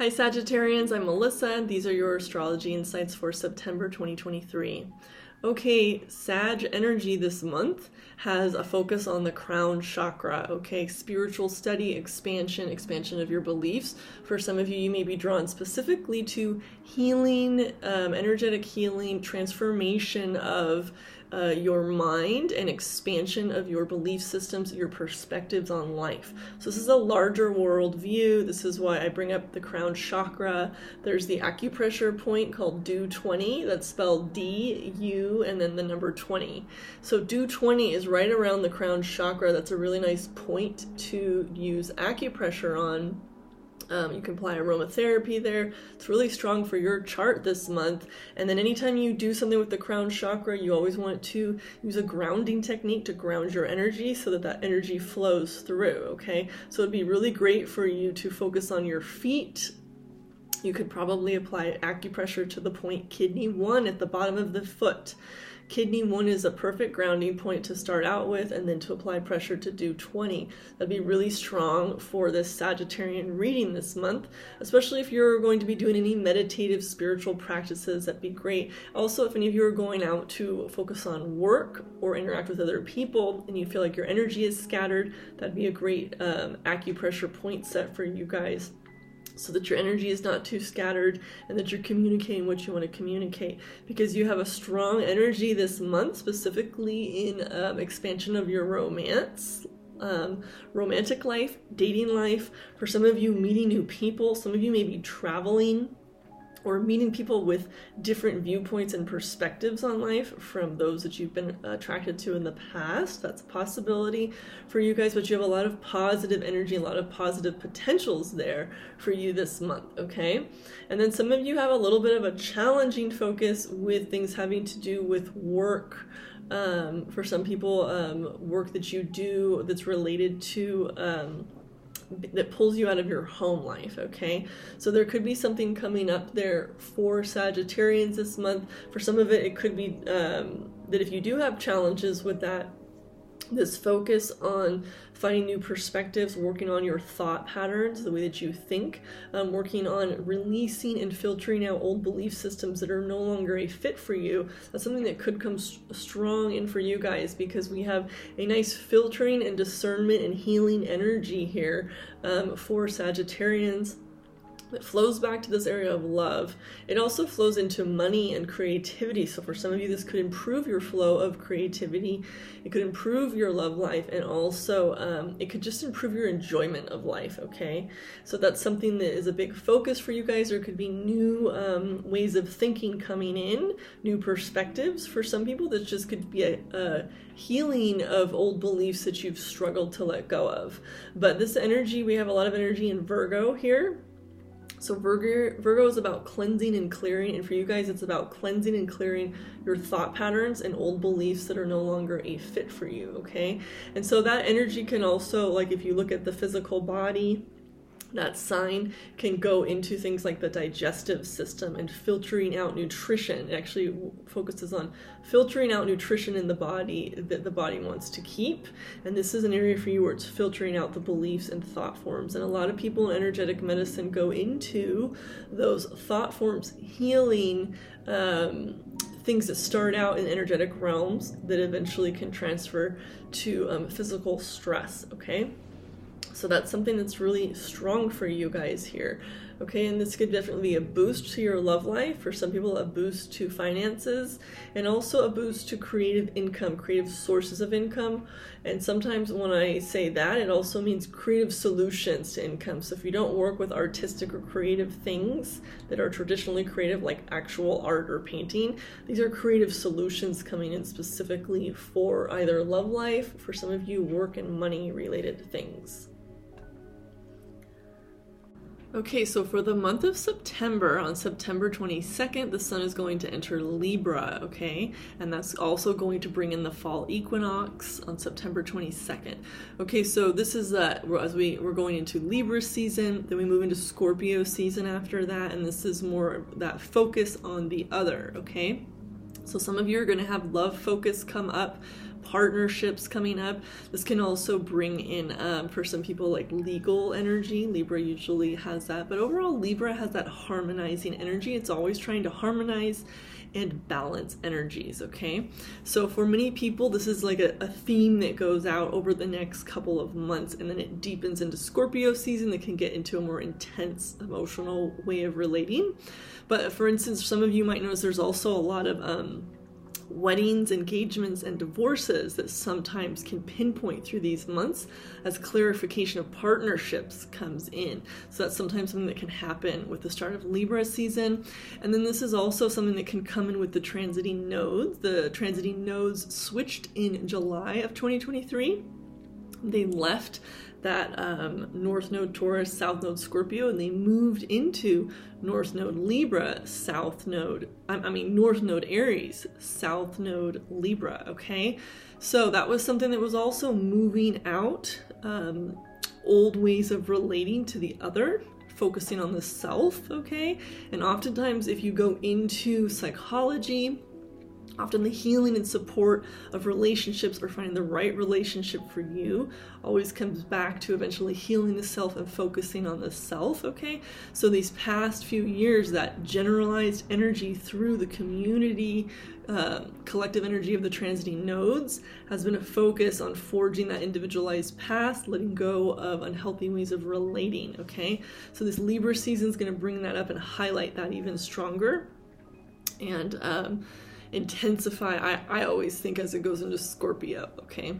Hi Sagittarians, I'm Melissa, and these are your astrology insights for September 2023. Okay, Sag energy this month has a focus on the crown chakra. Okay, spiritual study, expansion, expansion of your beliefs. For some of you, you may be drawn specifically to healing, um, energetic healing, transformation of uh, your mind and expansion of your belief systems, your perspectives on life. So, this is a larger world view. This is why I bring up the crown chakra. There's the acupressure point called DU 20, that's spelled D U and then the number 20. So, DU 20 is right around the crown chakra. That's a really nice point to use acupressure on um, you can apply aromatherapy there. It's really strong for your chart this month. And then anytime you do something with the crown chakra, you always want to use a grounding technique to ground your energy so that that energy flows through. Okay, so it'd be really great for you to focus on your feet. You could probably apply acupressure to the point kidney one at the bottom of the foot. Kidney 1 is a perfect grounding point to start out with and then to apply pressure to DU 20. That'd be really strong for this Sagittarian reading this month, especially if you're going to be doing any meditative spiritual practices. That'd be great. Also, if any of you are going out to focus on work or interact with other people and you feel like your energy is scattered, that'd be a great um, acupressure point set for you guys so that your energy is not too scattered and that you're communicating what you want to communicate. Because you have a strong energy this month specifically in um, expansion of your romance um, romantic life dating life. For some of you meeting new people some of you may be traveling or meeting people with different viewpoints and perspectives on life from those that you've been attracted to in the past. That's a possibility for you guys, but you have a lot of positive energy, a lot of positive potentials there for you this month, okay? And then some of you have a little bit of a challenging focus with things having to do with work. Um, for some people, um, work that you do that's related to. Um, that pulls you out of your home life, okay? So there could be something coming up there for Sagittarians this month. For some of it, it could be um, that if you do have challenges with that, this focus on finding new perspectives, working on your thought patterns, the way that you think, um, working on releasing and filtering out old belief systems that are no longer a fit for you. That's something that could come st- strong in for you guys because we have a nice filtering and discernment and healing energy here um, for Sagittarians. It flows back to this area of love. It also flows into money and creativity. So, for some of you, this could improve your flow of creativity. It could improve your love life, and also um, it could just improve your enjoyment of life. Okay, so that's something that is a big focus for you guys. There could be new um, ways of thinking coming in, new perspectives. For some people, this just could be a, a healing of old beliefs that you've struggled to let go of. But this energy, we have a lot of energy in Virgo here so Virgo, Virgo is about cleansing and clearing, and for you guys, it's about cleansing and clearing your thought patterns and old beliefs that are no longer a fit for you. Okay, and so that energy can also, like, if you look at the physical body, that sign can go into things like the digestive system and filtering out nutrition. It actually focuses on filtering out nutrition in the body that the body wants to keep. And this is an area for you where it's filtering out the beliefs and thought forms. And a lot of people in energetic medicine go into those thought forms healing. Um, things that start out in energetic realms that eventually can transfer to um, physical stress, okay? So that's something that's really strong for you guys here. Okay, and this could definitely be a boost to your love life. For some people, a boost to finances, and also a boost to creative income, creative sources of income. And sometimes when I say that, it also means creative solutions to income. So if you don't work with artistic or creative things that are traditionally creative, like actual art or painting, these are creative solutions coming in specifically for either love life, for some of you, work and money related things. Okay, so for the month of September, on September 22nd, the sun is going to enter Libra, okay? And that's also going to bring in the fall equinox on September 22nd. Okay, so this is that uh, as we, we're going into Libra season, then we move into Scorpio season after that, and this is more that focus on the other, okay? So some of you are going to have love focus come up partnerships coming up. This can also bring in, um, for some people, like legal energy. Libra usually has that, but overall, Libra has that harmonizing energy. It's always trying to harmonize and balance energies, okay? So for many people, this is like a, a, theme that goes out over the next couple of months and then it deepens into Scorpio season that can get into a more intense emotional way of relating. But for instance, some of you might notice there's also a lot of um, weddings, engagements, and divorces that sometimes can pinpoint through these months as clarification of partnerships comes in. So that's sometimes something that can happen with the start of Libra season. And then this is also something that can come in with the transiting nodes. The transiting nodes switched in July of 2023. They left that um, North Node Taurus, South Node Scorpio, and they moved into North Node Libra, South Node, I mean, North Node Aries, South Node Libra, okay? So that was something that was also moving out um, old ways of relating to the other focusing on the self, okay? And oftentimes, if you go into psychology, Often the healing and support of relationships or finding the right relationship for you always comes back to eventually healing the self and focusing on the self, okay? So these past few years, that generalized energy through the community, uh, collective energy of the transiting nodes has been a focus on forging that individualized path, letting go of unhealthy ways of relating, okay? So this Libra season is going to bring that up and highlight that even stronger. And, um, intensify. I, I always think as it goes into Scorpio, okay?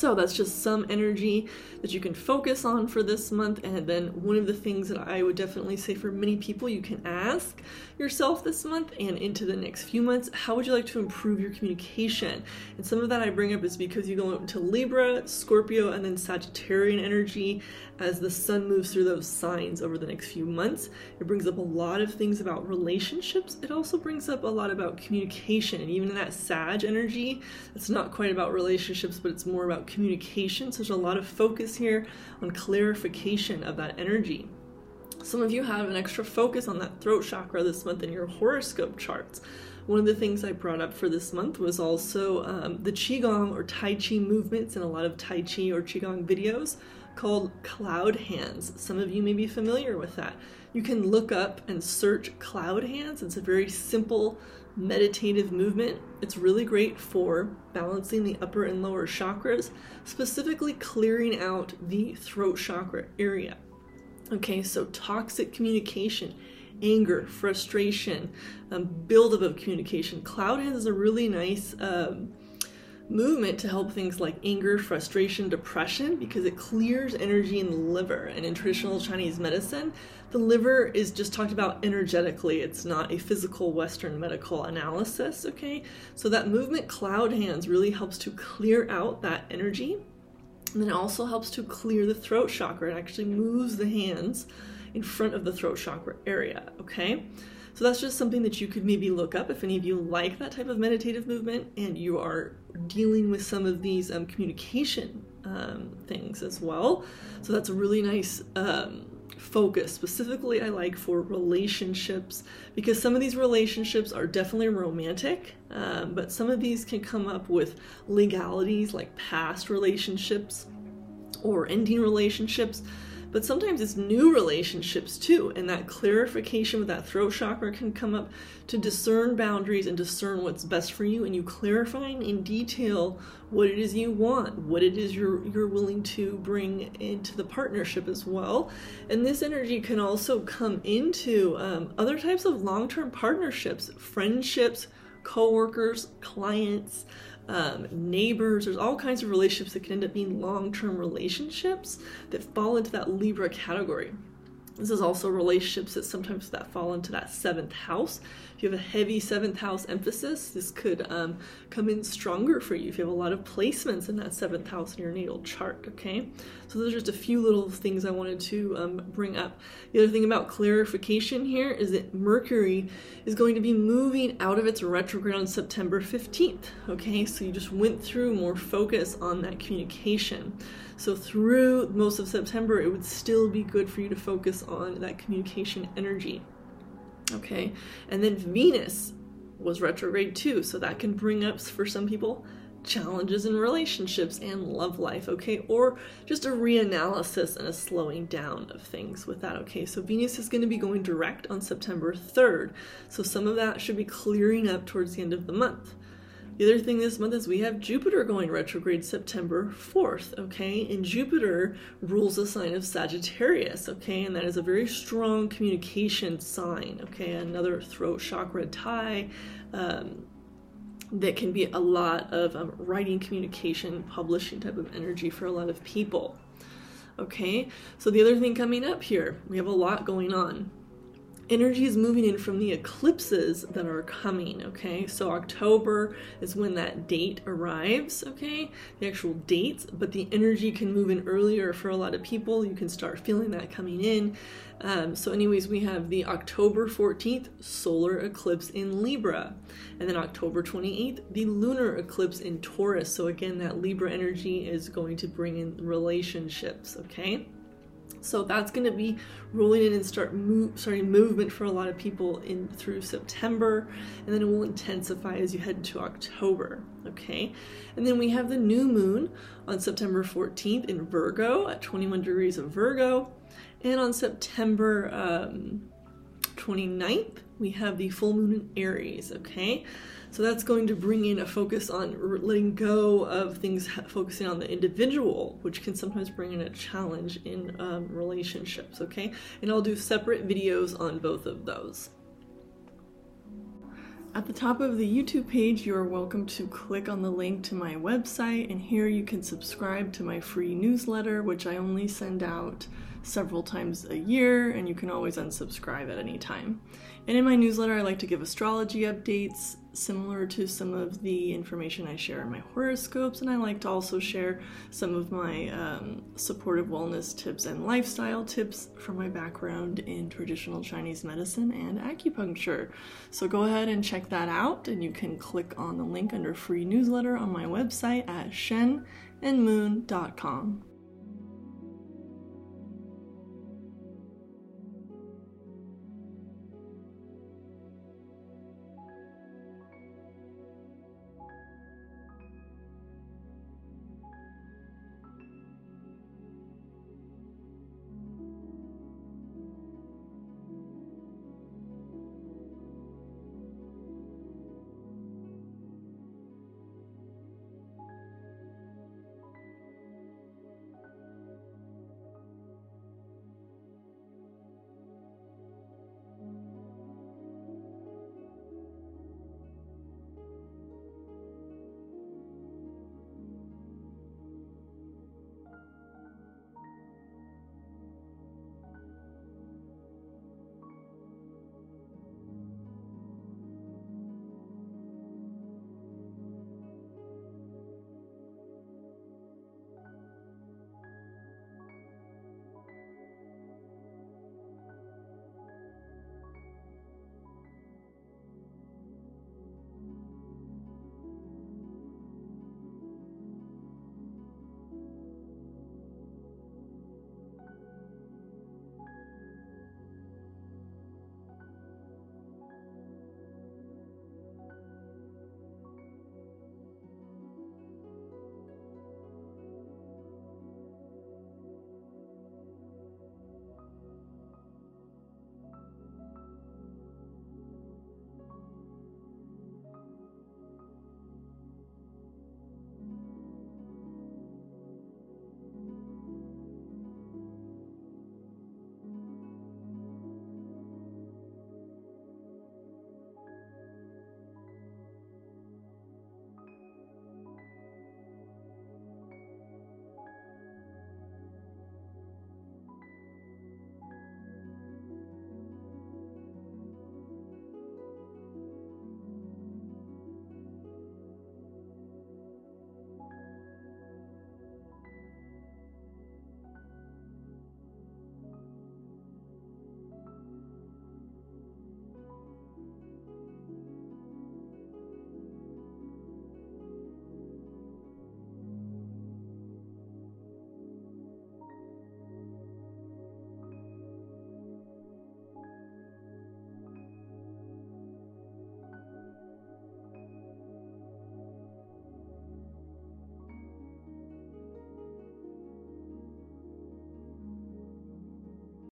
So that's just some energy that you can focus on for this month. And then one of the things that I would definitely say for many people, you can ask yourself this month and into the next few months, how would you like to improve your communication? And some of that I bring up is because you go into Libra, Scorpio, and then Sagittarian energy as the sun moves through those signs over the next few months. It brings up a lot of things about relationships. It also brings up a lot about communication. And even in that Sag energy, it's not quite about relationships, but it's more about communication. So there's a lot of focus here on clarification of that energy. Some of you have an extra focus on that throat chakra this month in your horoscope charts. One of the things I brought up for this month was also um, the Qigong or Tai Chi movements in a lot of Tai Chi or Qigong videos called Cloud Hands. Some of you may be familiar with that. You can look up and search Cloud Hands. It's a very simple meditative movement. It's really great for balancing the upper and lower chakras, specifically clearing out the throat chakra area. Okay, so toxic communication, anger, frustration, um, buildup of communication. Cloud is a really nice um, movement to help things like anger, frustration, depression, because it clears energy in the liver. And in traditional Chinese medicine, the liver is just talked about energetically. It's not a physical Western medical analysis, okay? So that movement, cloud hands, really helps to clear out that energy and then it also helps to clear the throat chakra. It actually moves the hands in front of the throat chakra area, okay? So that's just something that you could maybe look up if any of you like that type of meditative movement and you are dealing with some of these um, communication um, things as well. So that's a really nice um, focus. Specifically, I like for relationships because some of these relationships are definitely romantic, um, but some of these can come up with legalities like past relationships or ending relationships but sometimes it's new relationships too, and that clarification with that throat chakra can come up to discern boundaries and discern what's best for you, and you clarifying in detail what it is you want, what it is you're you're willing to bring into the partnership as well. And this energy can also come into um, other types of long-term partnerships, friendships, co-workers, clients um, neighbors. There's all kinds of relationships that can end up being long term relationships that fall into that Libra category. This is also relationships that sometimes that fall into that seventh house. If you have a heavy seventh house emphasis, this could um, come in stronger for you if you have a lot of placements in that seventh house in your natal chart. Okay, so those are just a few little things I wanted to um, bring up. The other thing about clarification here is that Mercury is going to be moving out of its retrograde on September 15th. Okay, so you just went through more focus on that communication. So through most of September, it would still be good for you to focus on that communication energy. Okay, and then Venus was retrograde too, so that can bring up for some people challenges in relationships and love life, okay? Or just a reanalysis and a slowing down of things with that, okay? So Venus is going to be going direct on September 3rd. So some of that should be clearing up towards the end of the month. The other thing this month is we have Jupiter going retrograde September 4th, okay? And Jupiter rules the sign of Sagittarius, okay? And that is a very strong communication sign, okay? Another throat chakra tie. Um, that can be a lot of um, writing, communication, publishing type of energy for a lot of people. Okay, so the other thing coming up here, we have a lot going on energy is moving in from the eclipses that are coming, okay? So October is when that date arrives, okay? The actual dates, but the energy can move in earlier for a lot of people. You can start feeling that coming in. Um, so, anyways, we have the October 14th solar eclipse in Libra, and then October 28th, the lunar eclipse in Taurus. So, again, that Libra energy is going to bring in relationships, okay? So that's going to be rolling in and start move, starting movement for a lot of people in through September, and then it will intensify as you head into October. Okay, and then we have the new moon on September 14th in Virgo at 21 degrees of Virgo, and on September um, 29th we have the full moon in Aries. Okay. So that's going to bring in a focus on letting go of things focusing on the individual, which can sometimes bring in a challenge in um, relationships, okay? And I'll do separate videos on both of those. At the top of the YouTube page, you are welcome to click on the link to my website, and here you can subscribe to my free newsletter, which I only send out several times a year, and you can always unsubscribe at any time. And in my newsletter, I like to give astrology updates similar to some of the information I share in my horoscopes, and I like to also share some of my um, supportive wellness tips and lifestyle tips from my background in traditional Chinese medicine and acupuncture. So go ahead and check that out, and you can click on the link under free newsletter on my website at shenandmoon.com.